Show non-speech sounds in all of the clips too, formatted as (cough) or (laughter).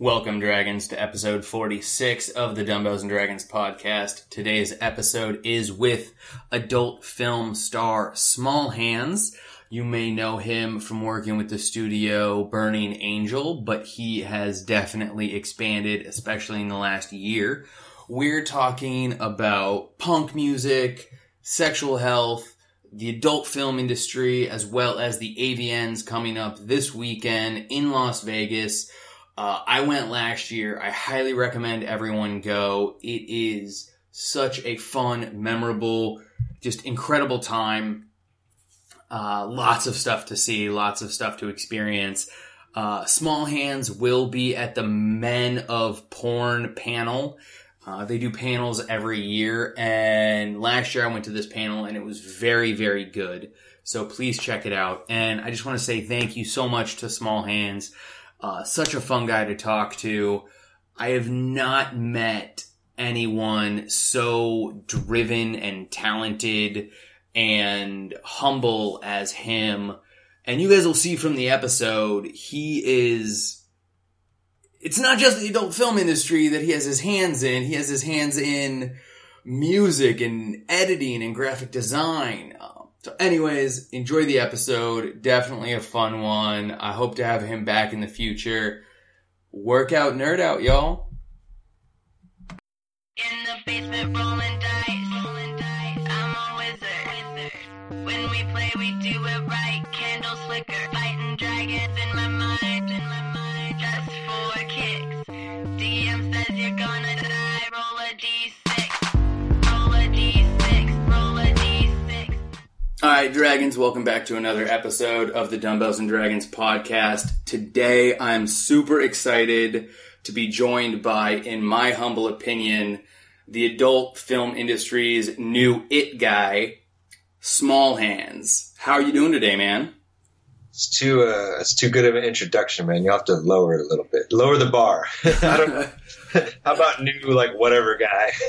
Welcome, Dragons, to episode 46 of the Dumbbells and Dragons podcast. Today's episode is with adult film star Small Hands. You may know him from working with the studio Burning Angel, but he has definitely expanded, especially in the last year. We're talking about punk music, sexual health, the adult film industry, as well as the AVNs coming up this weekend in Las Vegas. Uh, I went last year. I highly recommend everyone go. It is such a fun, memorable, just incredible time. Uh, lots of stuff to see, lots of stuff to experience. Uh, Small Hands will be at the Men of Porn panel. Uh, they do panels every year, and last year I went to this panel and it was very, very good. So please check it out. And I just want to say thank you so much to Small Hands. Uh, such a fun guy to talk to. I have not met anyone so driven and talented and humble as him. And you guys will see from the episode, he is. It's not just the adult film industry that he has his hands in. He has his hands in music and editing and graphic design. Um, so, anyways, enjoy the episode. Definitely a fun one. I hope to have him back in the future. Workout nerd out, y'all. In the basement rolling dice. Rolling dice. I'm a wizard. When we play, we do it right. Candles flicker. Fighting dragons in my mind. All right, Dragons, welcome back to another episode of the Dumbbells and Dragons podcast. Today, I'm super excited to be joined by, in my humble opinion, the adult film industry's new it guy, Small Hands. How are you doing today, man? It's too uh, it's too good of an introduction, man. You have to lower it a little bit, lower the bar. (laughs) I don't know. (laughs) How about new like whatever guy? (laughs)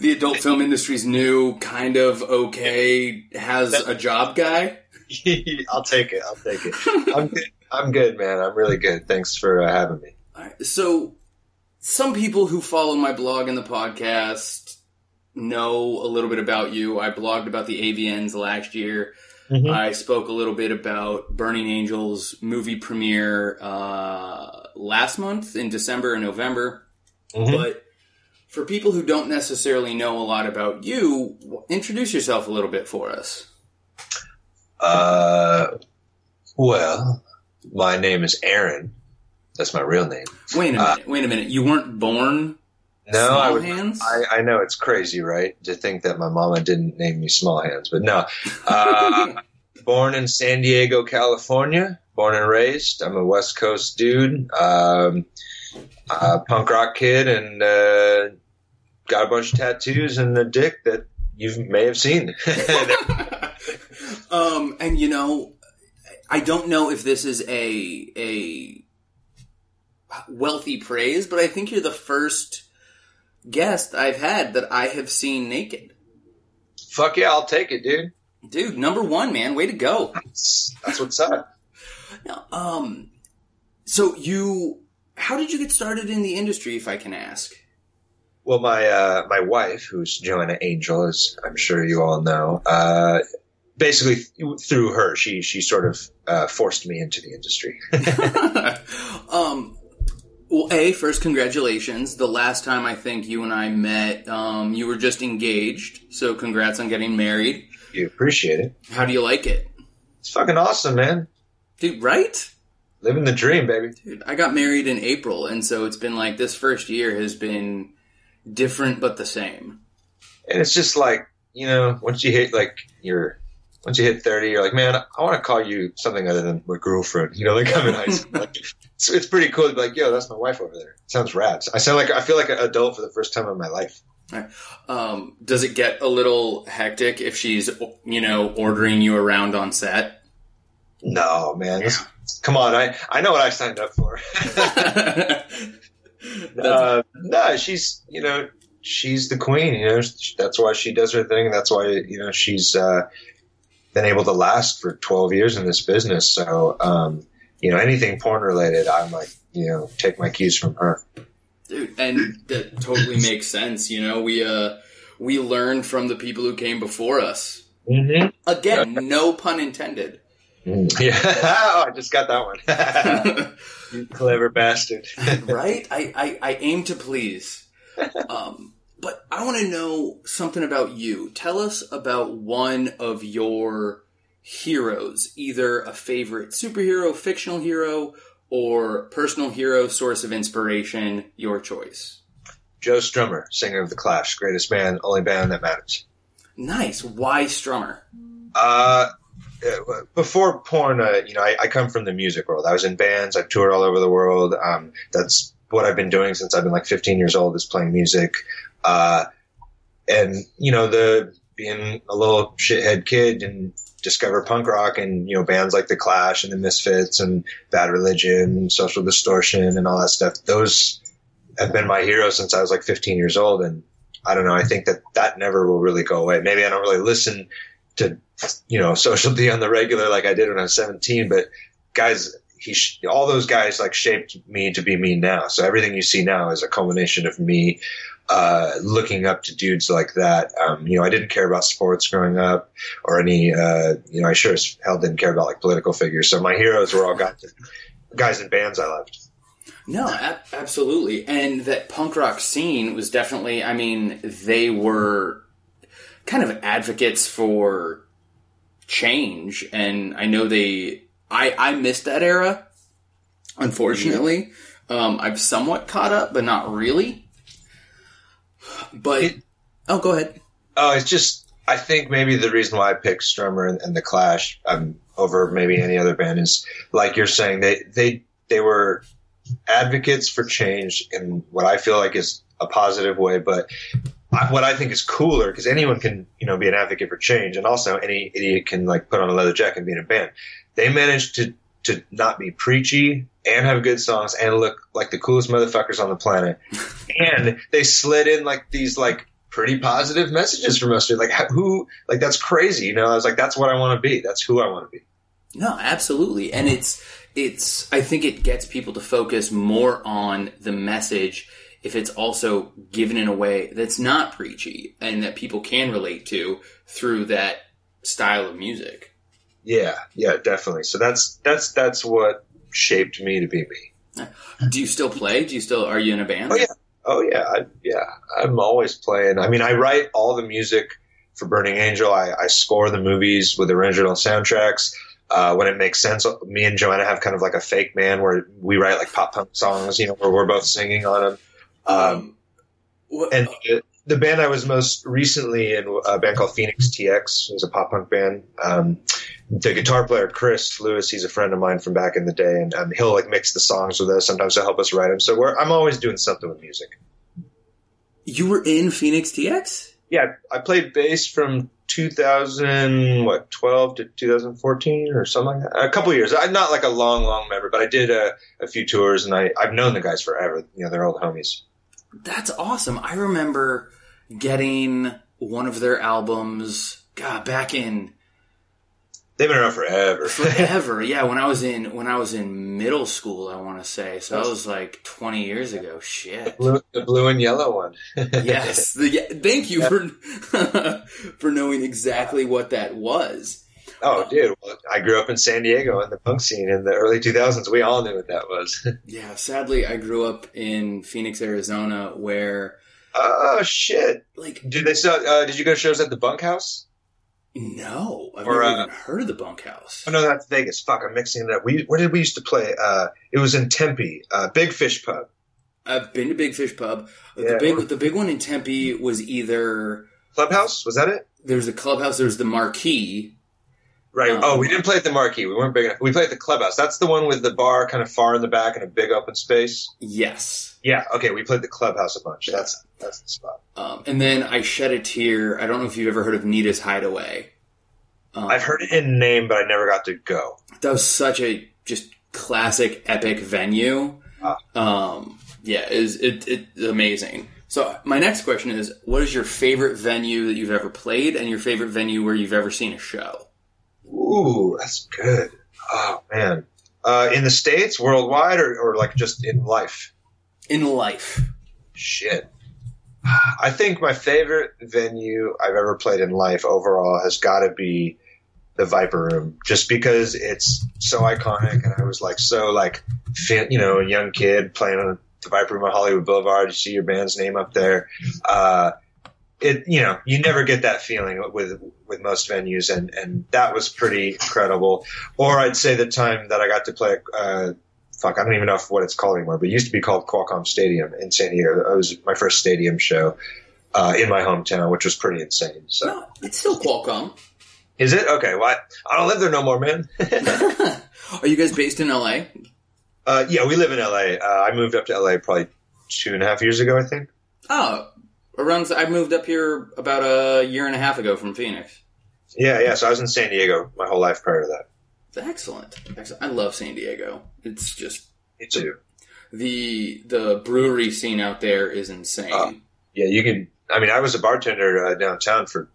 the adult film industry's new, kind of okay, has a job guy. I'll take it. I'll take it. I'm good. I'm good, man. I'm really good. Thanks for uh, having me. So, some people who follow my blog and the podcast know a little bit about you. I blogged about the AVNs last year. Mhm. I spoke a little bit about Burning Angels movie premiere uh, last month in December and November. Mhm. But for people who don't necessarily know a lot about you, introduce yourself a little bit for us. Uh, well, my name is Aaron. That's my real name. Wait a Uh, minute. wait a minute. You weren't born No, small I would. hands. I, I know it's crazy, right? To think that my mama didn't name me Small Hands, but no. Uh, (laughs) born in San Diego, California. Born and raised. I'm a West Coast dude. Um, a punk rock kid, and uh, got a bunch of tattoos and a dick that you may have seen. (laughs) (laughs) um, and you know, I don't know if this is a a wealthy praise, but I think you're the first guest I've had that I have seen naked. Fuck yeah, I'll take it, dude. Dude, number one, man, way to go. That's, that's what's up. Now, um, so you, how did you get started in the industry, if I can ask? Well, my uh, my wife, who's Joanna Angel, as I'm sure you all know, uh, basically through her, she she sort of uh, forced me into the industry. (laughs) (laughs) um, well, a first, congratulations. The last time I think you and I met, um, you were just engaged, so congrats on getting married. you appreciate it. How do you like it, It's fucking awesome, man. dude? Right? Living the dream, baby. Dude, I got married in April, and so it's been like this first year has been different but the same. And it's just like you know, once you hit like your once you hit thirty, you're like, man, I want to call you something other than my girlfriend. You know, like I'm in high school. Like, it's, it's pretty cool to be like, yo, that's my wife over there. sounds rad. I sound like I feel like an adult for the first time in my life. Um, does it get a little hectic if she's, you know, ordering you around on set? No, man. this- come on, I I know what I signed up for. (laughs) uh, no, she's you know she's the queen. You know that's why she does her thing. That's why you know she's uh, been able to last for twelve years in this business. So um, you know, anything porn related, I'm like, you know, take my cues from her. Dude, and that totally makes sense. You know, we uh we learn from the people who came before us. Mm-hmm. Again, no pun intended. (laughs) Yeah, oh, I just got that one. (laughs) clever bastard. right? I, I, I aim to please. (laughs) Um, but I want to know something about you. Tell us about one of your heroes, either a favorite superhero, fictional hero, or personal hero, source of inspiration, your choice. Joe Strummer, singer of The Clash, greatest band, only band that matters. Nice. Why Strummer? Uh, before porn, uh, you know, I, I, come from the music world. I was in bands. I've toured all over the world. Um, that's what I've been doing since I've been like 15 years old is playing music. Uh, and you know, the being a little shithead kid and discover punk rock and you know bands like the Clash and the Misfits and Bad Religion, and Social Distortion, and all that stuff. Those have been my heroes since I was like 15 years old, and I don't know. I think that that never will really go away. Maybe I don't really listen to you know (laughs) Social D on the regular like I did when I was 17, but guys, he all those guys like shaped me to be me now. So everything you see now is a culmination of me uh, looking up to dudes like that. Um, you know, I didn't care about sports growing up or any. Uh, you know, I sure as hell didn't care about like political figures. So my heroes were all guys, guys in bands I loved. No, ab- absolutely. And that punk rock scene was definitely, I mean, they were kind of advocates for change. And I know they, I, I missed that era, unfortunately. Um, I've somewhat caught up, but not really. But, It- oh, go ahead. Oh, it's just I think maybe the reason why I picked Strummer and, and the Clash um, over maybe any other band is like you're saying they they they were advocates for change in what I feel like is a positive way, but I, what I think is cooler because anyone can you know be an advocate for change, and also any idiot can like put on a leather jacket and be in a band. They managed to to not be preachy and have good songs and look like the coolest motherfuckers on the planet, (laughs) and they slid in like these like pretty positive messages from us. Like who, like that's crazy. You know, I was like, that's what I want to be. That's who I want to be. No, absolutely. And it's it's I think it gets people to focus more on the message if it's also given in a way that's not preachy and that people can relate to through that style of music. Yeah, yeah, definitely. So that's that's that's what shaped me to be me. Do you still play? Do you still are you in a band? Oh yeah, oh yeah, I, yeah. I'm always playing. I mean, I write all the music for Burning Angel. I, I score the movies with original soundtracks. Uh, when it makes sense, me and Joanna have kind of like a fake band where we write like pop punk songs, you know, where we're both singing on them. Um, what, and the, the band I was most recently in, a band called Phoenix TX, was a pop punk band. Um, the guitar player Chris Lewis, he's a friend of mine from back in the day, and um, he'll like mix the songs with us. Sometimes he'll help us write them. So we're, I'm always doing something with music. you were in Phoenix TX? Yeah, I played bass from 2000 what 12 to 2014 or something like that. A couple years. I'm not like a long, long member, but I did a, a few tours, and I I've known the guys forever. You know, they're old homies. That's awesome. I remember getting one of their albums God back in They've been around forever. (laughs) forever. yeah, when I was in when I was in middle school, I want to say. So that was like 20 years ago. Shit. blue, the blue and yellow one. (laughs) yes. The, yeah, thank you for (laughs) for knowing exactly what that was. Oh, dude! Well, I grew up in San Diego in the punk scene in the early 2000s. We all knew what that was. Yeah, sadly I grew up in Phoenix, Arizona where oh shit! like Did they still? Uh, did you go to shows at the Bunkhouse? No, I've Or, never uh, even heard of the bunkhouse. Oh no, that's Vegas. Fuck, I'm mixing it up. We where did we used to play? Uh, it was in Tempe, uh, Big Fish Pub. I've been to Big Fish Pub. Yeah. The big the big one in Tempe was either Clubhouse was that it? there's the clubhouse, there's the marquee. Right. Um, oh, we didn't play at the Marquee. We weren't big enough. We played at the Clubhouse. That's the one with the bar kind of far in the back and a big open space. Yes. Yeah. Okay. We played the Clubhouse a bunch. That's that's the spot. Um, and then I shed a tear. I don't know if you've ever heard of Nita's Hideaway. Um, I've heard it in name, but I never got to go. that was such a just classic epic venue. Ah. Um, yeah, is it it's amazing. So my next question is, what is your favorite venue that you've ever played, and your favorite venue where you've ever seen a show? Ooh, that's good. Oh man. Uh, in the states, worldwide, or, or like just in life. In life. Shit. I think my favorite venue I've ever played in life overall has got to be the Viper Room, just because it's so iconic, and I was like so like, fin- you know, a young kid playing on the Viper Room on Hollywood Boulevard. You see your band's name up there. Uh, it you know you never get that feeling with with most venues, and and that was pretty incredible. Or I'd say the time that I got to play. Uh, fuck, I don't even know what it's called anymore, but it used to be called Qualcomm Stadium in San Diego. It was my first stadium show uh, in my hometown, which was pretty insane. So, No, it's still Qualcomm. is it okay? Well, I, I don't live there no more, man. (laughs) Are you guys based in LA? uh, yeah, we live in LA. Uh, I moved up to LA probably two and a half years ago, I think. Oh, around. I moved up here about a year and a half ago from Phoenix. Yeah, yeah. So I was in San Diego my whole life prior to that. Excellent. Excellent. I love San Diego. It's just Me too. the the brewery scene out there is insane. Uh, Yeah, you can. I mean, I was a bartender uh, downtown for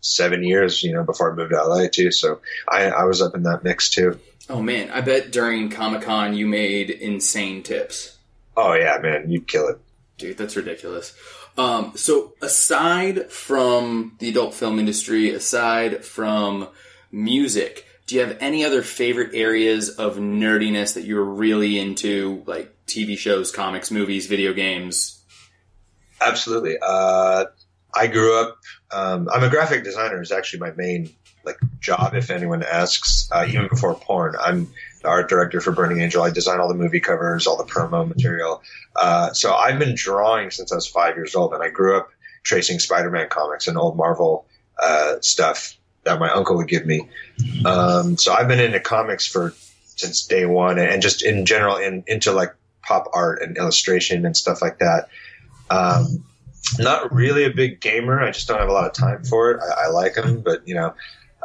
seven years, you know, before I moved to LA too. So I, I was up in that mix too. oh man, I bet during Comic Con you made insane tips. Oh yeah, man, you'd kill it. Dude, that's ridiculous. Um, so aside from the adult film industry, aside from music, do you have any other favorite areas of nerdiness that you're really into, like TV shows, comics, movies, video games? Absolutely. Uh, I grew up. Um, I'm a graphic designer. Is actually my main like job. If anyone asks, uh, even before porn, I'm the art director for Burning Angel. I design all the movie covers, all the promo material. Uh, so I've been drawing since I was five years old, and I grew up tracing Spider-Man comics and old Marvel uh, stuff that my uncle would give me. Um, so I've been into comics for since day one, and just in general in, into like pop art and illustration and stuff like that. Um, not really a big gamer. I just don't have a lot of time for it. I, I like them, but you know,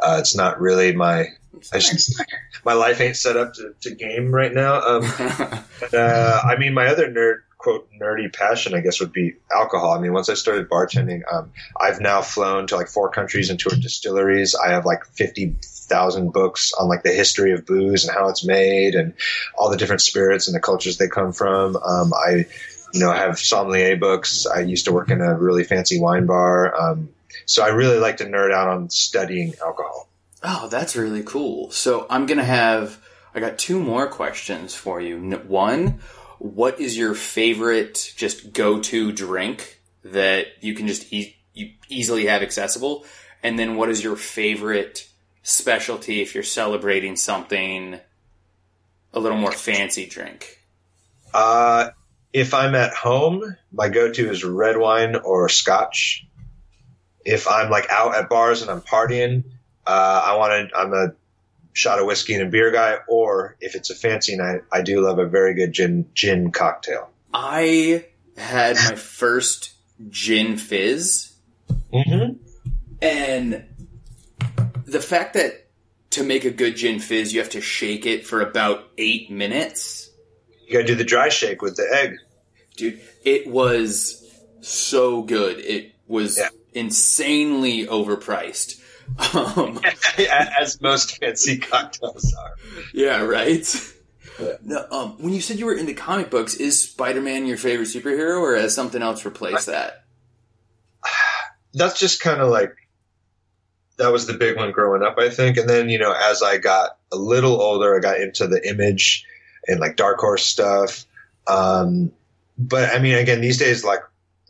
uh, it's not really my. I just, (laughs) my life ain't set up to, to game right now. Um, (laughs) but, uh, I mean, my other nerd quote nerdy passion, I guess, would be alcohol. I mean, once I started bartending, um, I've now flown to like four countries and toured distilleries. I have like fifty thousand books on like the history of booze and how it's made and all the different spirits and the cultures they come from. Um, I, you know, have sommelier books. I used to work in a really fancy wine bar. Um, so I really like to nerd out on studying alcohol. Oh, that's really cool. So I'm gonna have. I got two more questions for you. One, what is your favorite just go-to drink that you can just e- you easily have accessible? And then, what is your favorite specialty if you're celebrating something a little more fancy drink? Uh, if I'm at home, my go-to is red wine or scotch. If I'm like out at bars and I'm partying, uh, I want to, I'm a shot of whiskey and a beer guy. Or if it's a fancy night, I do love a very good gin, gin cocktail. I had my first gin fizz Mm-hmm. And the fact that to make a good gin fizz, you have to shake it for about eight minutes. You gotta do the dry shake with the egg. Dude, it was so good. It was Yeah. Insanely overpriced. Um, (laughs) As most fancy cocktails are. yeah, right? Yeah. No, um, when you said you were into comic books, is Spider Man your favorite superhero, or has something else replaced that? (sighs) that's just kind of like that was the big one growing up, I think. And then, you know, as I got a little older, I got into the image and like Dark Horse stuff. Um, but I mean, again, these days, like,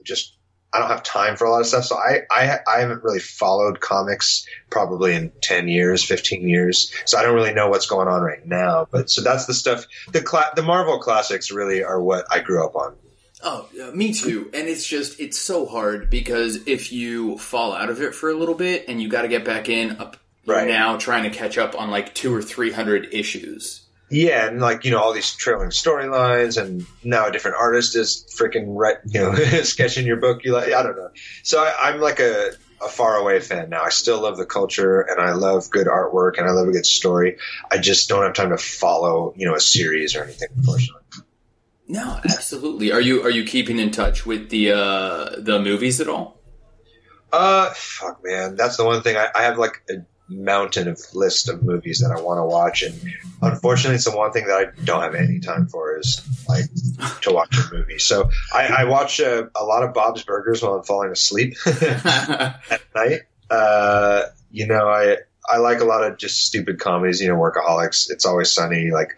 just I don't have time for a lot of stuff. So I, I, I haven't really followed comics probably in 10 years, 15 years. So I don't really know what's going on right now. But so that's the stuff. The cla- the Marvel classics really are what I grew up on. Oh, yeah, me too. And it's just it's so hard because if you fall out of it for a little bit and you got to get back in, up Right. now trying to catch up on like two or three hundred issues. Yeah, and like you know all these trailing storylines, and now a different artist is freaking right, you know, (laughs) sketching your book. You like, I don't know. So I, I'm like a a far away fan now. I still love the culture, and I love good artwork, and I love a good story. I just don't have time to follow, you know, a series or anything. Unfortunately, No, absolutely. Are you are you keeping in touch with the uh, the movies at all? uh, fuck, man, that's the one thing I, I have like a mountain of list of movies that I want to watch, and unfortunately, it's the one thing that I don't have any time for is like to watch a movie. So I, I watch a, a lot of Bob's Burgers while I'm falling asleep (laughs) at night. Uh, you know, I I like a lot of just stupid comedies. You know, Workaholics, It's Always Sunny, like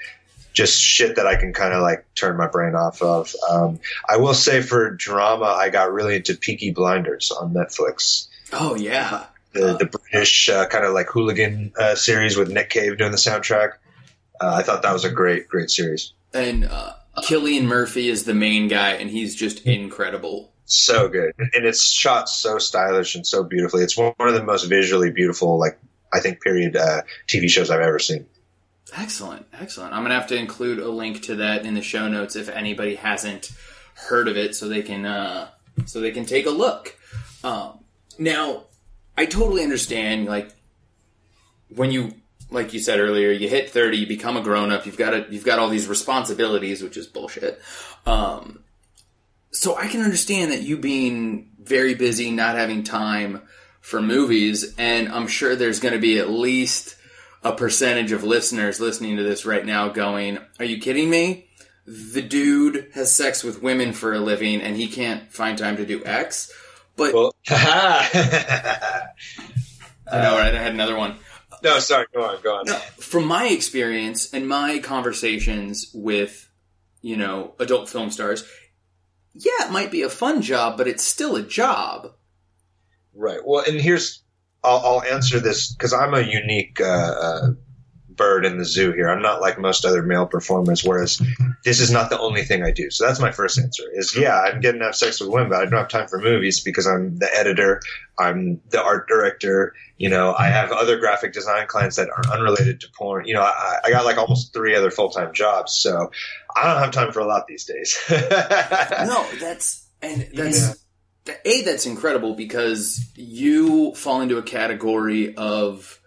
just shit that I can kind of like turn my brain off of. Um, I will say for drama, I got really into Peaky Blinders on Netflix. oh yeah. The, the British uh, kind of like hooligan uh, series with Nick Cave doing the soundtrack. Uh, I thought that was a great, great series. And uh, Cillian Murphy is the main guy, and he's just incredible. So good, and it's shot so stylish and so beautifully. It's one of the most visually beautiful, like I think, period uh, TV shows I've ever seen. Excellent, excellent. I'm gonna have to include a link to that in the show notes if anybody hasn't heard of it, so they can uh, so they can take a look. Um, now, I totally understand. Like when you, like you said earlier, you hit 30, you become a grown up. You've got to, you've got all these responsibilities, which is bullshit. Um, so I can understand that you being very busy, not having time for movies, and I'm sure there's going to be at least a percentage of listeners listening to this right now going, Are you kidding me? The dude has sex with women for a living and he can't find time to do X. But Well, (laughs) I know, right? I had another one. no, sorry, go on, go on. From my experience and my conversations with, you know, adult film stars, yeah, it might be a fun job, but it's still a job. Right. Well, and here's I'll, I'll answer this because I'm a unique uh, uh, bird in the zoo here. I'm not like most other male performers. Whereas this is not the only thing I do. So that's my first answer. Is yeah, I'm getting to have sex with women, but I don't have time for movies because I'm the editor. I'm the art director. You know, I have other graphic design clients that are unrelated to porn. You know, I, I got like almost three other full time jobs. So I don't have time for a lot these days. (laughs) No, that's and that's a that's incredible because you fall into a category of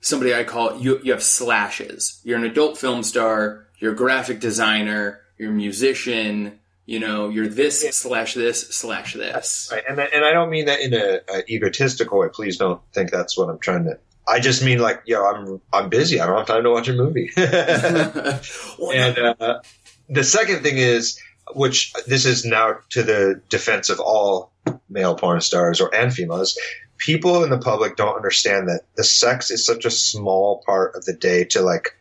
somebody I call you. You have slashes. You're an adult film star. You're a graphic designer. You're a musician. You know, you're this slash this slash this. Right, and I- and I don't mean that in a, a egotistical way. Please don't think that's what I'm trying to. I just mean like, yo, I'm I'm busy. I don't have time to watch a movie. (laughs) (laughs) And uh, the second thing is, which this is now to the defense of all male porn stars or and females. People in the public don't understand that the sex is such a small part of the day to like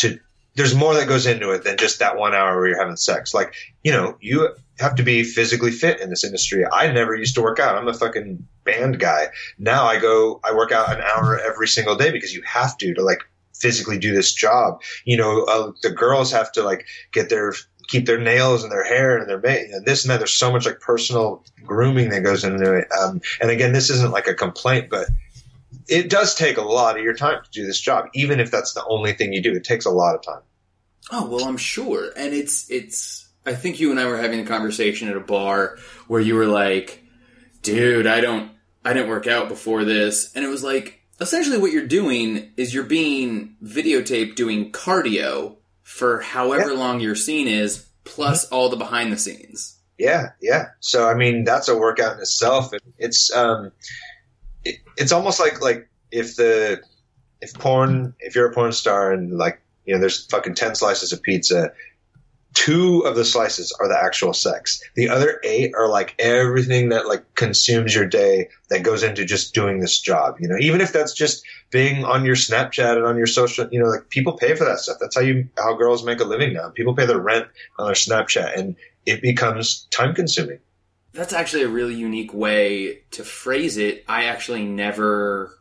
to there's more that goes into it than just that one hour where you're having sex. Like, you know, you have to be physically fit in this industry. I never used to work out. I'm a fucking band guy. Now I go, I work out an hour every single day because you have to, to like physically do this job. You know, uh, the girls have to like get their, keep their nails and their hair and their, ma- and this and that. There's so much like personal grooming that goes into it. Um, and again, this isn't like a complaint, but it does take a lot of your time to do this job. Even if that's the only thing you do, it takes a lot of time. Oh well, I'm sure, and it's it's. I think you and I were having a conversation at a bar where you were like, "Dude, I don't, I didn't work out before this," and it was like essentially what you're doing is you're being videotaped doing cardio for however long your scene is, plus all the behind the scenes. Yeah, yeah. So I mean, that's a workout in itself. It's um, it, it's almost like like if the if porn if you're a porn star and like you know there's fucking ten slices of pizza, two of the slices are the actual sex. The other eight are like everything that like consumes your day that goes into just doing this job. You know, even if that's just being on your Snapchat and on your social, you know, like people pay for that stuff. That's how you how girls make a living now. People pay their rent on their Snapchat, and it becomes time consuming. That's actually a really unique way to phrase it. I actually never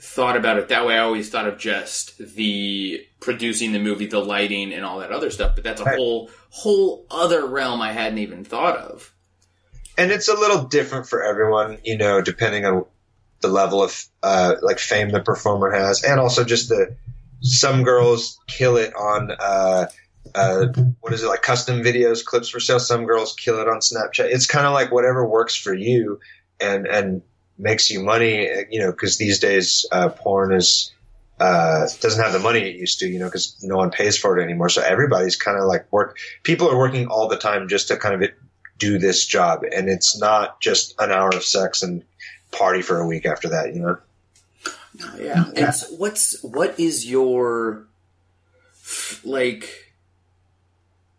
thought about it that way. I always thought of just the producing the movie, the lighting, and all that other stuff. But that's a Right. whole whole other realm I hadn't even thought of. and it's a little different for everyone, you know, depending on the level of uh, like fame the performer has, and also just the some girls kill it on uh, uh, what is it like custom videos, clips for sale. Some girls kill it on Snapchat. It's kind of like whatever works for you and and makes you money, you know, because these days uh, porn is. Uh, doesn't have the money it used to, you know, because no one pays for it anymore. So everybody's kind of like work. People are working all the time just to kind of do this job and it's not just an hour of sex and party for a week after that you know Yeah. And so what's what is your like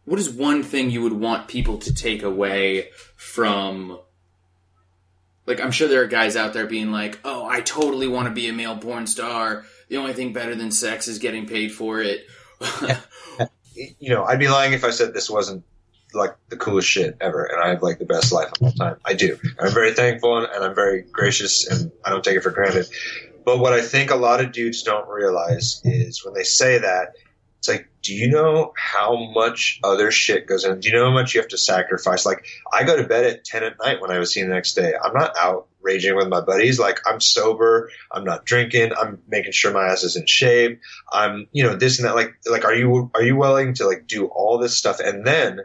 what is one thing you would want people to take away from like I'm sure there are guys out there being like, "Oh, I totally want to be a male porn star. The only thing better than sex is getting paid for it." (laughs) you know, I'd be lying if I said this wasn't like the coolest shit ever, and I have like the best life of all time. I do. I'm very thankful and, and I'm very gracious, and I don't take it for granted. But what I think a lot of dudes don't realize is when they say that, it's like, do you know how much other shit goes in? Do you know how much you have to sacrifice? Like, I go to bed at 10 at night when I was seeing the next day. I'm not out raging with my buddies. Like, I'm sober. I'm not drinking. I'm making sure my ass is in shape. I'm, you know, this and that. Like, like, are you, are you willing to like do all this stuff and then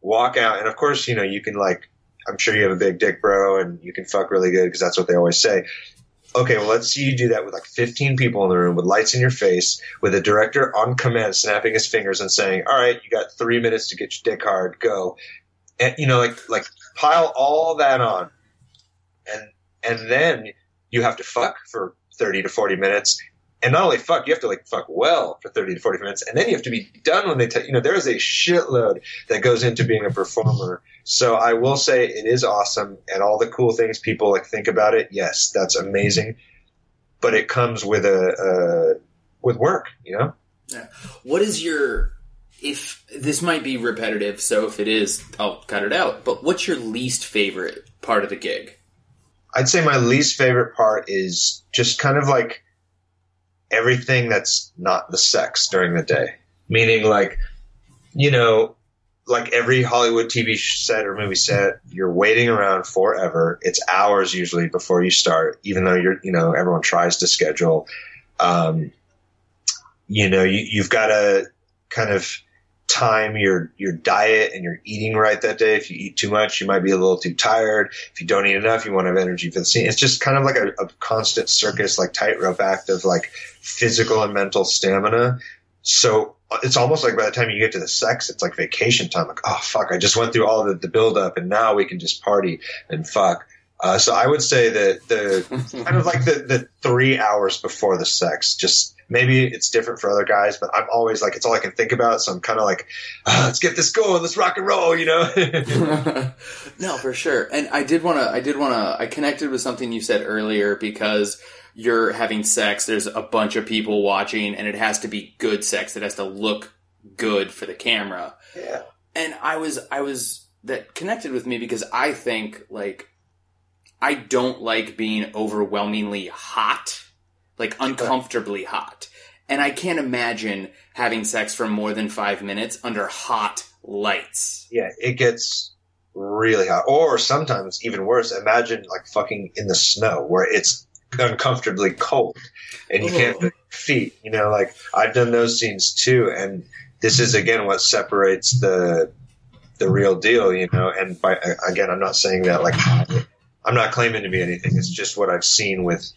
walk out? And of course, you know, you can like, I'm sure you have a big dick, bro, and you can fuck really good because that's what they always say okay, well, let's see you do that with like 15 people in the room with lights in your face, with a director on command snapping his fingers and saying, all right, you got three minutes to get your dick hard, go. And, you know, like, like pile all that on. And, and then you have to fuck for 30 to 40 minutes. And not only fuck, you have to like fuck well for 30 to 40 minutes. And then you have to be done when they tell you know, there is a shitload that goes into being a performer so I will say it is awesome and all the cool things people like think about it. Yes, that's amazing. But it comes with a, with work, you know? Yeah. What is your if this might be repetitive, so if it is, I'll cut it out. But what's your least favorite part of the gig? I'd say my least favorite part is just kind of like everything that's not the sex during the day. Meaning like, you know, like every Hollywood TV set or movie set, you're waiting around forever. It's hours usually before you start, even though you're, you know, everyone tries to schedule. Um, you know, you, you've got to kind of time your your diet and your eating right that day. If you eat too much, you might be a little too tired. If you don't eat enough, you won't have energy for the scene. It's just kind of like a, a constant circus, like tightrope act of like physical and mental stamina. So it's almost like by the time you get to the sex, it's like vacation time. Like, oh fuck, I just went through all the, the build up and now we can just party and fuck. Uh, so I would say that the (laughs) kind of like the, the three hours before the sex, just maybe it's different for other guys, but I'm always like, it's all I can think about. So I'm kind of like, oh, let's get this going. Let's rock and roll, you know? (laughs) (laughs) no, for sure. And I did want to, I did want to, I connected with something you said earlier because you're having sex, there's a bunch of people watching, and it has to be good sex. It has to look good for the camera. Yeah. And I was, I was that connected with me because I think like I don't like being overwhelmingly hot, like uncomfortably hot. And I can't imagine having sex for more than five minutes under hot lights. Yeah, it gets really hot. Or sometimes even worse, imagine like fucking in the snow where it's uncomfortably cold and you can't put feet. You know, like I've done those scenes too, and this is again what separates the the real deal. You know, and by again, I'm not saying that like I'm not claiming to be anything. It's just what I've seen with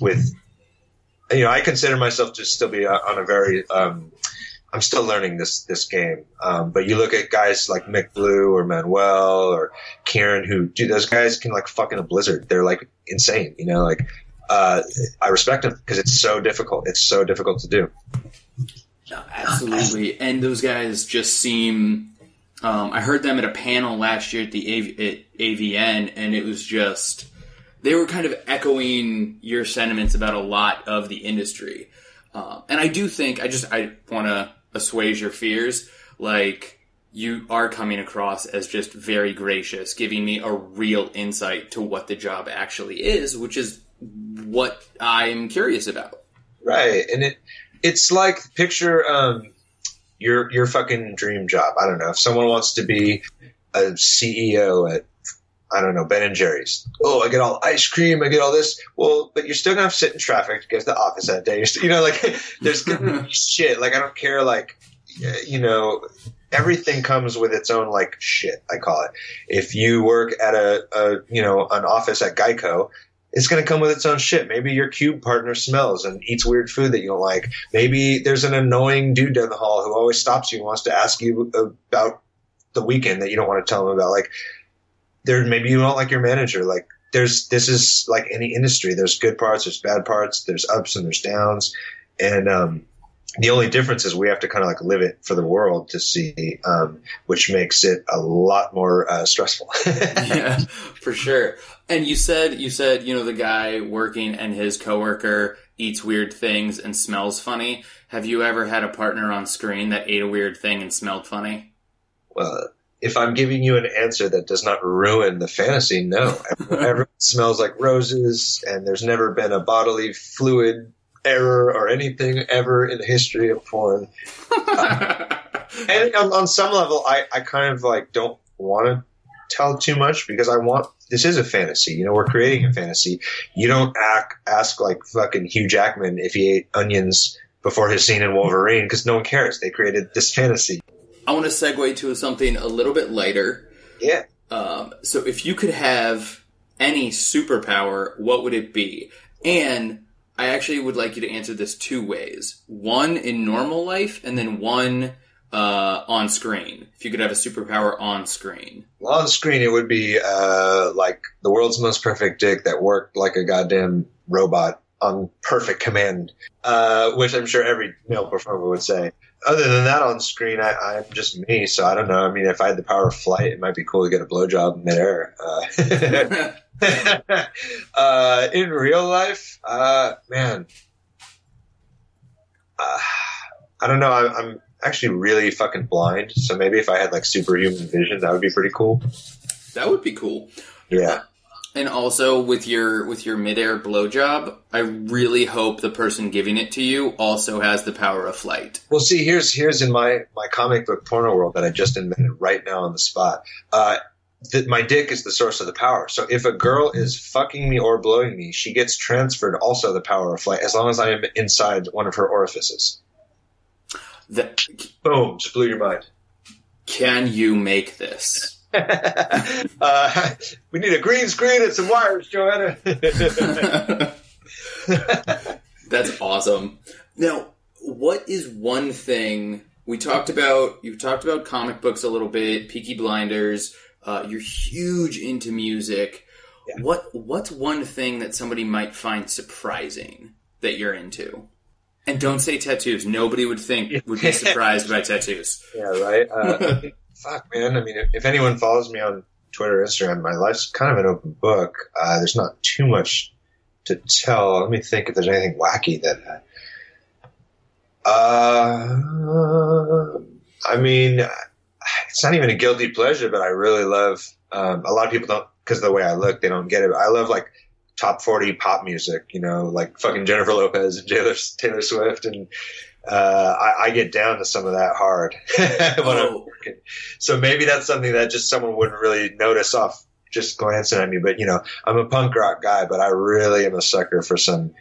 with you know I consider myself to still be on a very um, I'm still learning this this game. Um, but you look at guys like Mick Blue or Manuel or Keiran who do those guys can like fucking a blizzard. They're like insane, you know, like uh, I respect them because it's so difficult. It's so difficult to do. No, absolutely. And those guys just seem. Um, I heard them at a panel last year at the AV, at AVN, and it was just they were kind of echoing your sentiments about a lot of the industry. Uh, and I do think I just I want to assuage your fears. Like you are coming across as just very gracious, giving me a real insight to what the job actually is, which is what I'm curious about. Right, and it it's like picture um, your your fucking dream job. I don't know if someone wants to be a CEO at I don't know Ben and Jerry's. Oh, I get all ice cream, I get all this. Well, but you're still gonna have to sit in traffic to get to the office that day. Still, you know, like (laughs) there's gonna be (laughs) shit. Like I don't care. Like you know, everything comes with its own like shit. I call it. If you work at a, a you know an office at Geico, it's going to come with its own shit. Maybe your cube partner smells and eats weird food that you don't like. Maybe there's an annoying dude down the hall who always stops you and wants to ask you about the weekend that you don't want to tell him about. Like, there, maybe you don't like your manager. Like, there's this is like any industry. There's good parts, there's bad parts, there's ups and there's downs, and um, the only difference is we have to kind of like live it for the world to see, um, which makes it a lot more uh, stressful. (laughs) yeah, for sure. And you said you said you know the guy working and his coworker eats weird things and smells funny. Have you ever had a partner on screen that ate a weird thing and smelled funny? well, if I'm giving you an answer that does not ruin the fantasy, no. (laughs) Everyone smells like roses, and there's never been a bodily fluid error or anything ever in the history of porn. (laughs) and on, on some level, I, I kind of like don't want to tell too much because I want this is a fantasy. You know, we're creating a fantasy. You don't act, ask like fucking Hugh Jackman if he ate onions before his scene in Wolverine because no one cares. They created this fantasy. I want to segue to something a little bit lighter. Yeah. Um, so if you could have any superpower, what would it be? And I actually would like you to answer this two ways: one in normal life, and then one uh, on screen. If you could have a superpower on screen, on screen, it would be uh, like the world's most perfect dick that worked like a goddamn robot on perfect command, uh, which I'm sure every male performer would say. Other than that, on screen, I, I'm just me, so I don't know. I mean, if I had the power of flight, it might be cool to get a blowjob midair. Uh, (laughs) uh, in real life, uh, man, uh, I don't know. I, I'm actually really fucking blind, so maybe if I had like superhuman vision, that would be pretty cool. that would be cool. Yeah. And also with your with your midair blowjob, I really hope the person giving it to you also has the power of flight. Well, see, here's here's in my my comic book porno world that I just invented right now on the spot. Uh, that my dick is the source of the power. So if a girl is fucking me or blowing me, she gets transferred also the power of flight as long as I am inside one of her orifices. That, Boom! Just blew your mind. can you make this? (laughs) uh, we need a green screen and some wires, Joanna. (laughs) That's awesome. Now, what is one thing we talked about? You talked about comic books a little bit, Peaky Blinders. Uh, you're huge into music. Yeah. What What's one thing that somebody might find surprising that you're into? And don't say tattoos. Nobody would think would be surprised by tattoos. (laughs) yeah, right. Uh, (laughs) fuck, man. I mean, if, if anyone follows me on Twitter, Instagram, my life's kind of an open book. Uh, there's not too much to tell. Let me think if there's anything wacky that. Uh, I mean, it's not even a guilty pleasure, but I really love. Um, a lot of people don't because of the way I look, they don't get it. But I love like top forty pop music. You know, like fucking Jennifer Lopez and Taylor Taylor Swift, and uh, I, I get down to some of that hard (laughs) when I'm Oh. working. So maybe that's something that just someone wouldn't really notice off just glancing at me. But you know, I'm a punk rock guy, but I really am a sucker for some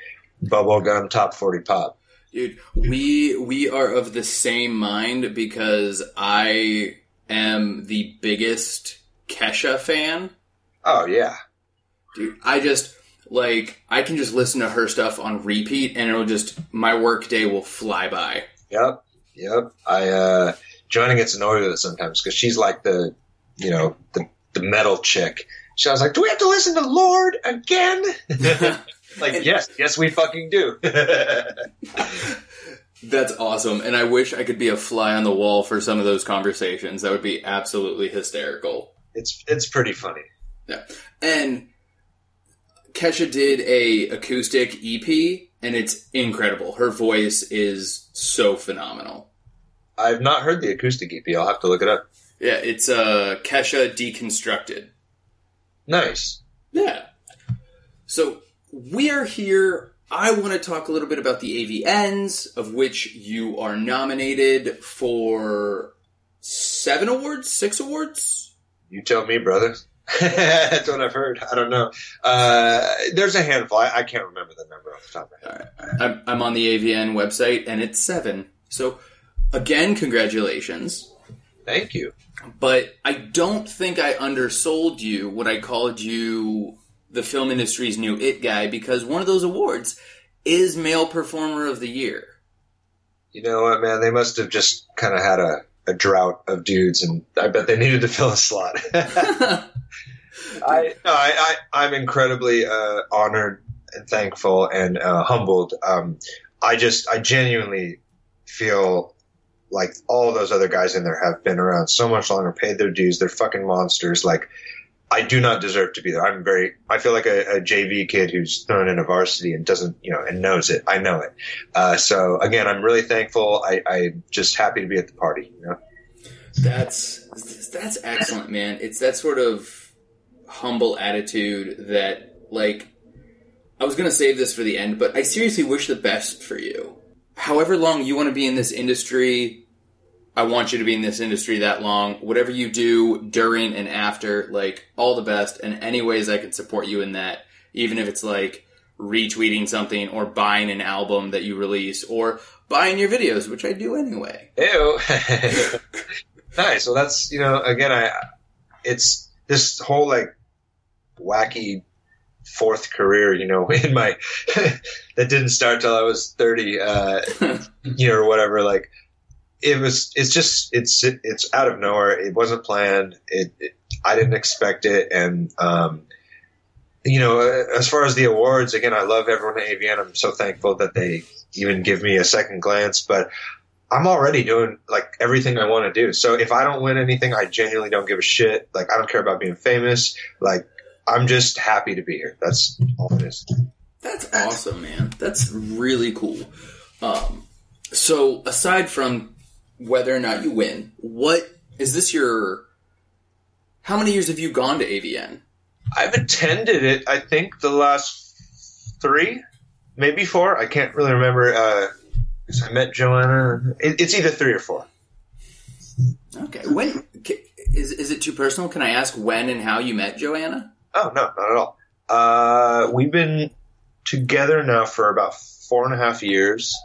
bubblegum top forty pop. Dude, we we are of the same mind because I am the biggest Kesha fan. Oh yeah. Dude, I just like I can just listen to her stuff on repeat and it'll just my work day will fly by. Yep, yep. I uh Joanna gets annoyed with it sometimes because she's like the, you know, the the metal chick. She was like, "Do we have to listen to Lorde again?" (laughs) like, yes, yes, we fucking do. (laughs) That's awesome, and I wish I could be a fly on the wall for some of those conversations. That would be absolutely hysterical. it's it's pretty funny. Yeah. And Kesha did a acoustic EP and it's incredible. Her voice is so phenomenal. I've not heard the acoustic EP. I'll have to look it up. Yeah, it's uh Kesha deconstructed. Nice. Yeah. So we are here. I want to talk a little bit about the AVNs, of which you are nominated for seven awards, six awards. You tell me, brother. That's what I've heard. I don't know. Uh, there's a handful. I, I can't remember the number off the top of my head. I'm, I'm on the AVN website, and it's seven. So again, congratulations. Thank you. But I don't think I undersold you when I called you the film industry's new it guy because one of those awards is male performer of the year. You know what, man? They must have just kind of had a, a drought of dudes, and I bet they needed to fill a slot. (laughs) I, no, I, I, I'm incredibly uh, honored and thankful and uh, humbled. Um, I just, I genuinely feel like all those other guys in there have been around so much longer, paid their dues. They're fucking monsters. Like, I do not deserve to be there. I'm very, I feel like a, a JV kid who's thrown into varsity and doesn't, you know, and knows it. I know it. Uh, so again, I'm really thankful. I, I'm just happy to be at the party. You know? That's that's excellent, man. It's that sort of humble attitude that, like, I was gonna save this for the end, but I seriously wish the best for you. However long you want to be in this industry, I want you to be in this industry that long. Whatever you do during and after, like, all the best. And any ways I can support you in that, even if it's like retweeting something or buying an album that you release or buying your videos, which I do anyway. Ew. (laughs) nice. Well, that's you know, again, I it's this whole like wacky fourth career, you know, (laughs) in my (laughs) that didn't start till I was thirty, uh, you know, or whatever. Like it was, it's just it's it's out of nowhere. It wasn't planned. It, it I didn't expect it, and um, you know, as far as the awards, again, I love everyone at AVN. I'm so thankful that they even give me a second glance, but I'm already doing like everything I want to do. So if I don't win anything, I genuinely don't give a shit. Like I don't care about being famous. Like I'm just happy to be here. That's all it is. That's awesome, man. That's really cool. Um, so aside from whether or not you win, what is this your? How many years have you gone to AVN? I've attended it. I think the last three, maybe four. I can't really remember. Uh, I met Joanna. It, it's either three or four. Okay, When is is it too personal? Can I ask when and how you met Joanna? Oh no, not at all. Uh, we've been together now for about four and a half years.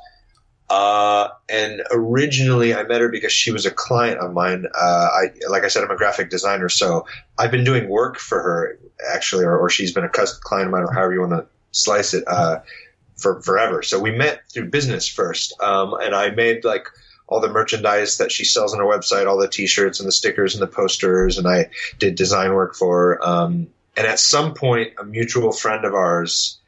Uh, and originally I met her because she was a client of mine. Uh, I, like I said, I'm a graphic designer, so I've been doing work for her actually, or, or she's been a client of mine, or however you want to slice it, uh, for forever. So we met through business first. Um, and I made like all the merchandise that she sells on her website, all the t-shirts and the stickers and the posters. And I did design work for her. Um, and at some point, a mutual friend of ours,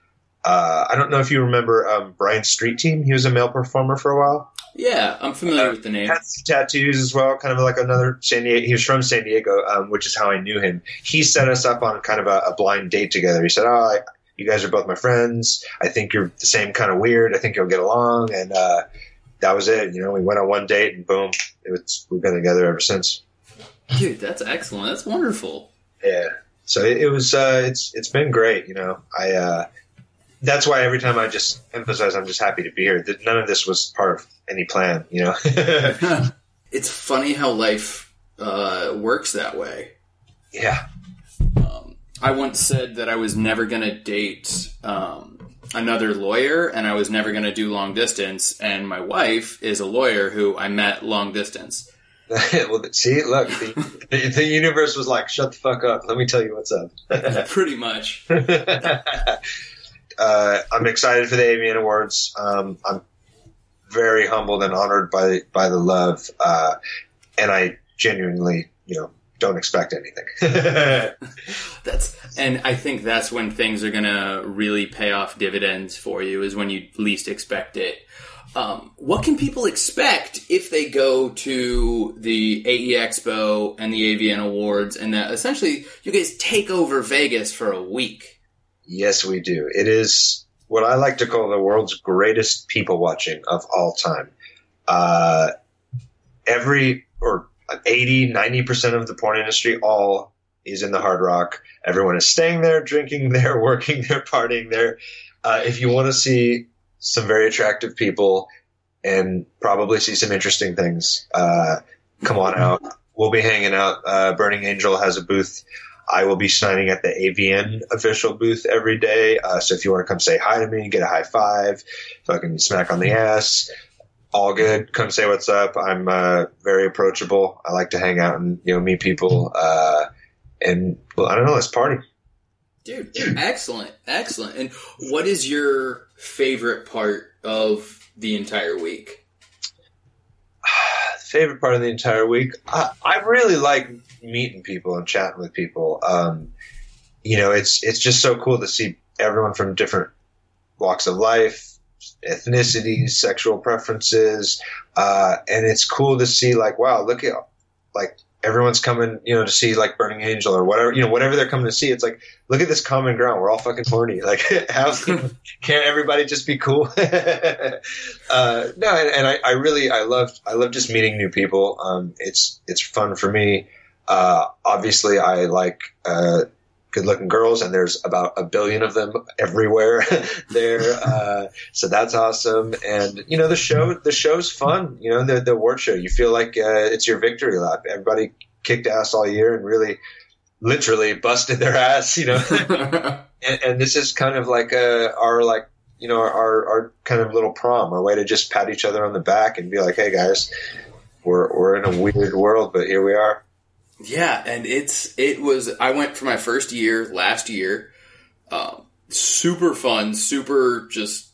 uh, I don't know if you remember um, Brian Street Team. He was a male performer for a while. Yeah, I'm familiar with the name. Had tattoos as well, kind of like another San Diego. He was from San Diego, um, which is how I knew him. He set us up on kind of a, a blind date together. He said, "Oh, I, you guys are both my friends. I think you're the same kind of weird. I think you'll get along." And uh, that was it. You know, we went on one date, and boom, it was, we've been together ever since. Dude, that's excellent. That's wonderful. Yeah. So it, it was. Uh, it's it's been great. You know, I. That's why every time I just emphasize, I'm just happy to be here. That None of this was part of any plan. You know. (laughs) (laughs) it's funny how life uh, works that way. yeah. Um, I once said that I was never going to date um, another lawyer and I was never going to do long distance. And my wife is a lawyer who I met long distance. (laughs) well, see, look, the, the, the universe was like, "Shut the fuck up. Let me tell you what's up." Pretty much. Uh, I'm excited for the AVN Awards. Um, I'm very humbled and honored by by the love, uh, and I genuinely, you know, don't expect anything. (laughs) That's and I think that's when things are gonna really pay off dividends for you is when you least expect it. Um, what can people expect if they go to the AE Expo and the AVN Awards and that essentially you guys take over Vegas for a week? Yes, we do. It is what I like to call the world's greatest people watching of all time. Uh, every or 80, 90% of the porn industry all is in the hard rock. Everyone is staying there, drinking (laughs) there, working there, partying there. Uh, if you want to see some very attractive people and probably see some interesting things, uh, come on out. We'll be hanging out. Uh, Burning Angel has a booth. I will be signing at the AVN official booth every day. Uh, so if you want to come say hi to me, get a high five, fucking smack on the ass, all good. Come say what's up. I'm uh, very approachable. I like to hang out and you know meet people. Uh, and well, I don't know. Let's party. Dude, excellent, excellent. And what is your favorite part of the entire week? Favorite part of the entire week. I, I really like meeting people and chatting with people. Um, you know, it's it's just so cool to see everyone from different walks of life, ethnicities, sexual preferences, uh, and it's cool to see like, wow, look at like everyone's coming, you know, to see like Burning Angel or whatever, you know, whatever they're coming to see. It's like, look at this common ground. We're all fucking horny. (laughs) Like, how (laughs) can't everybody just be cool? (laughs) uh, no, and, and I, I, really, I love, I love just meeting new people. Um, it's, it's fun for me. Uh, obviously I like, uh, good looking girls and there's about a billion of them everywhere (laughs) there. Uh, so that's awesome. And, you know, the show, the show's fun. You know, the, the award show, you feel like, uh, it's your victory lap. Everybody kicked ass all year and really literally busted their ass, you know, (laughs) and, and, this is kind of like, uh, our, like, you know, our, our kind of little prom, our way to just pat each other on the back and be like, Hey guys, we're, we're in a weird world, but here we are. Yeah, and it's it was. I went for my first year last year. Um, super fun, super just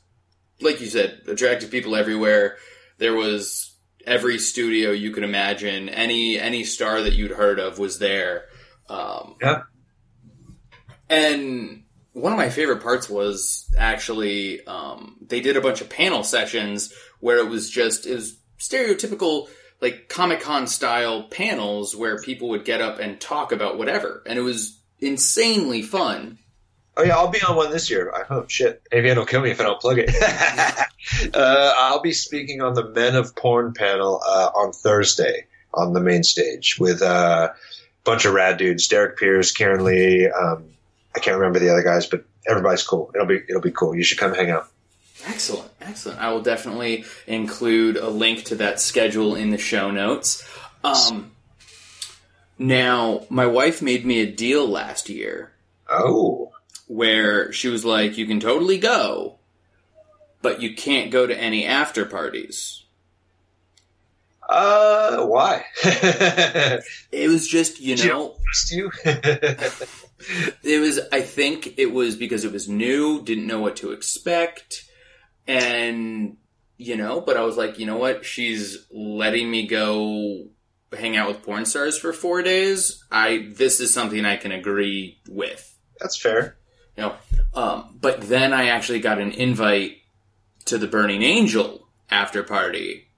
like you said, attractive people everywhere. There was every studio you could imagine. Any any star that you'd heard of was there. Um, yeah. And one of my favorite parts was actually um, they did a bunch of panel sessions where it was just it was stereotypical like Comic Con style panels where people would get up and talk about whatever, and it was insanely fun. Oh yeah, I'll be on one this year. I hope. Shit, AVN will kill me if I don't plug it. (laughs) uh, I'll be speaking on the Men of Porn panel uh, on Thursday on the main stage with uh, a bunch of rad dudes: Derek Pierce, Keiran Lee. Um, I can't remember the other guys, but everybody's cool. It'll be it'll be cool. You should come hang out. Excellent, excellent. I will definitely include a link to that schedule in the show notes. Um, now, my wife made me a deal last year. Oh. Where she was like, you can totally go, but you can't go to any after parties. Uh, why? (laughs) it was just, you know. you? (laughs) it was, I think it was because it was new, didn't know what to expect and, you know, but I was like, you know what? She's letting me go hang out with porn stars for four days. I, this is something I can agree with. That's fair. You know, um, but then I actually got an invite to the Burning Angel after party,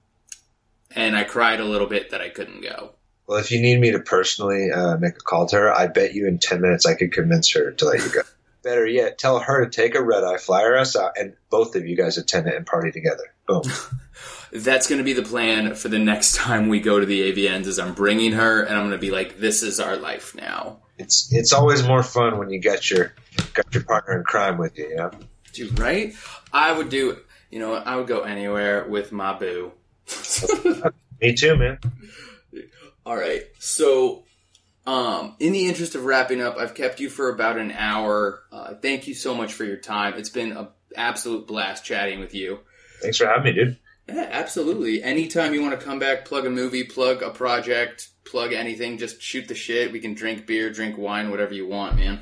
and I cried a little bit that I couldn't go. Well, if you need me to personally uh, make a call to her, I bet you in 10 minutes I could convince her to let you go. Better yet, tell her to take a red eye, flyer us out, and both of you guys attend it and party together. Boom. (laughs) That's going to be the plan for the next time we go to the AVNs. Is I'm bringing her, and I'm going to be like, "This is our life now." It's it's always more fun when you get your got your partner in crime with you. Yeah, dude, right? I would do. You know, I would go anywhere with my boo. (laughs) Me too, man. All right, so um, in the interest of wrapping up, I've kept you for about an hour. Uh, thank you so much for your time. It's been an absolute blast chatting with you. Thanks for having me, dude. Yeah, absolutely. Anytime you want to come back, plug a movie, plug a project, plug anything, just shoot the shit. We can drink beer, drink wine, whatever you want, man.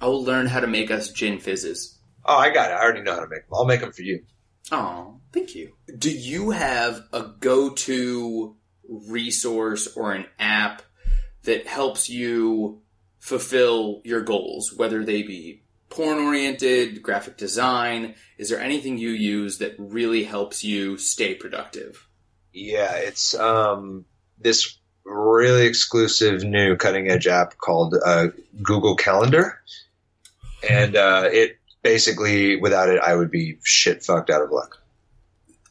I will learn how to make us gin fizzes. Oh, I got it. I already know how to make them. I'll make them for you. Oh, thank you. Do you have a go-to resource or an app that helps you fulfill your goals, whether they be porn oriented, graphic design? Is there anything you use that really helps you stay productive? Yeah, it's um, this really exclusive new cutting edge app called uh, Google Calendar. And uh, it basically, without it, I would be shit fucked out of luck.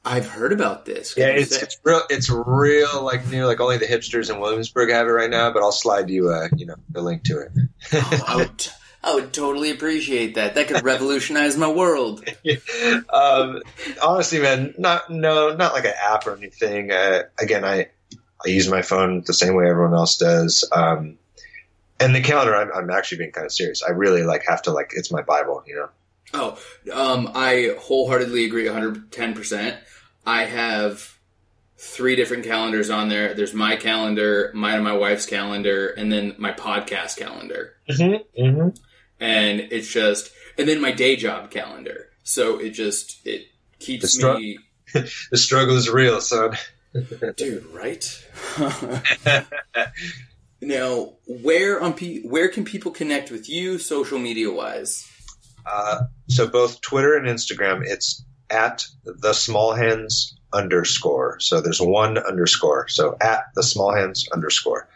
I've heard about this. Yeah, it's, it's real. It's real. Like know, like only the hipsters in Williamsburg have it right now. But I'll slide you, uh, you know, the link to it. oh, I would, I would totally appreciate that. That could revolutionize my world. (laughs) um, honestly, man, not no, not like an app or anything. Uh, again, I I use my phone the same way everyone else does. Um, and the calendar, I'm, I'm actually being kind of serious. I really like have to like it's my Bible, you know. Oh, um, I wholeheartedly agree 110%. I have three different calendars on there. There's my calendar, mine and my wife's calendar, and then my podcast calendar. Mm-hmm, mm-hmm. And it's just, and then my day job calendar. So it just, it keeps the str- me. (laughs) the struggle is real, son. (laughs) Dude, right? (laughs) Now, where on P- where can people connect with you social media wise? Uh, so both Twitter and Instagram, it's at the small hands underscore. So there's one underscore. So at the small hands underscore.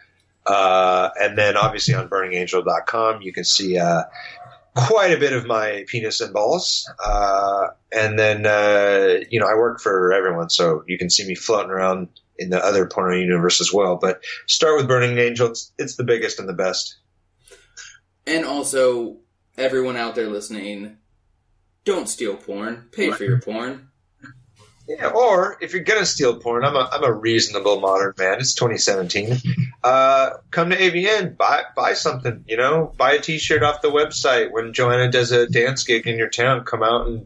Uh, and then obviously on burningangel.com, you can see, uh, quite a bit of my penis and balls. Uh, and then, uh, you know, I work for everyone. So you can see me floating around in the other porno universe as well. But start with Burning Angel. It's, it's the biggest and the best. And also, everyone out there listening, don't steal porn. Pay for your porn. Yeah, or if you're gonna steal porn, I'm a I'm a reasonable modern man. It's 2017. Uh, come to AVN, buy buy something. You know, buy a T-shirt off the website. When Joanna does a dance gig in your town, come out and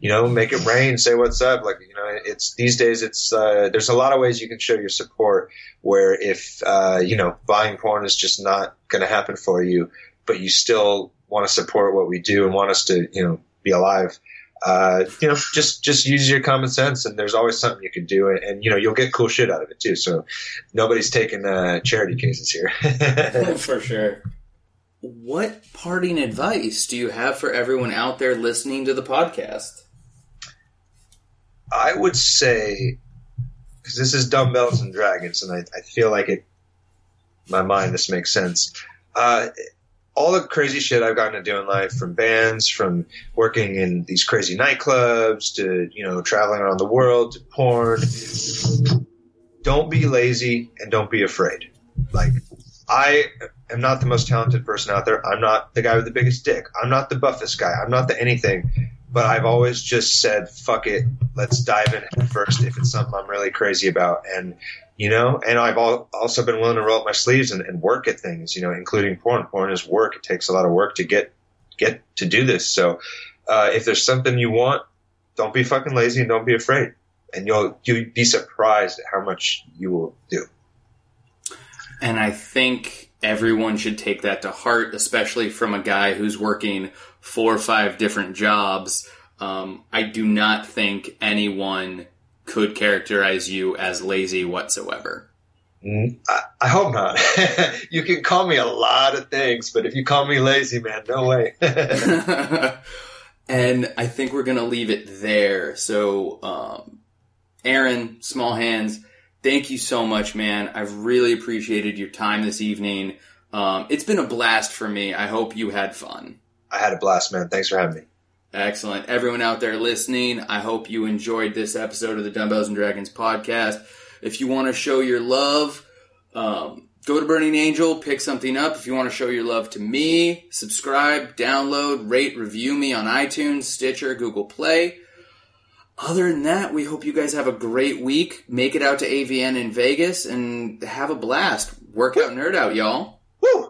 you know make it rain. Say what's up. Like you know, it's these days. It's uh, there's a lot of ways you can show your support. Where if uh, you know buying porn is just not gonna happen for you, but you still want to support what we do and want us to you know be alive uh, you know, just just use your common sense, and there's always something you can do, and, and you know, you'll get cool shit out of it too. So nobody's taking uh, charity cases here. (laughs) (laughs) for sure. What parting advice do you have for everyone out there listening to the podcast? I would say, because this is dumbbells and dragons, and I, I feel like it, my mind, this makes sense. Uh, all the crazy shit I've gotten to do in life, from bands, from working in these crazy nightclubs, to you know traveling around the world, to porn. Don't be lazy and don't be afraid. Like I am not the most talented person out there. I'm not the guy with the biggest dick. I'm not the buffest guy. I'm not the anything. But I've always just said, "Fuck it, let's dive in first if it's something I'm really crazy about." And you know, and I've also been willing to roll up my sleeves and, and, work at things, you know, including porn. Porn is work. It takes a lot of work to get, get to do this. So, uh, if there's something you want, don't be fucking lazy and don't be afraid. And you'll, you'll be surprised at how much you will do. And I think everyone should take that to heart, especially from a guy who's working four or five different jobs. Um, I do not think anyone could characterize you as lazy whatsoever. Mm, I, I hope not. (laughs) you can call me a lot of things, but if you call me lazy, man, no way. (laughs) and I think we're gonna leave it there. So, um, Aaron, Small Hands, thank you so much, man. I've really appreciated your time this evening. Um, it's been a blast for me. I hope you had fun. I had a blast, man. Thanks for having me. Excellent. Everyone out there listening, I hope you enjoyed this episode of the Dumbbells and Dragons podcast. If you want to show your love, um, go to Burning Angel, pick something up. If you want to show your love to me, subscribe, download, rate, review me on iTunes, Stitcher, Google Play. Other than that, we hope you guys have a great week. Make it out to AVN in Vegas and have a blast. Work out, nerd out, y'all. Woo!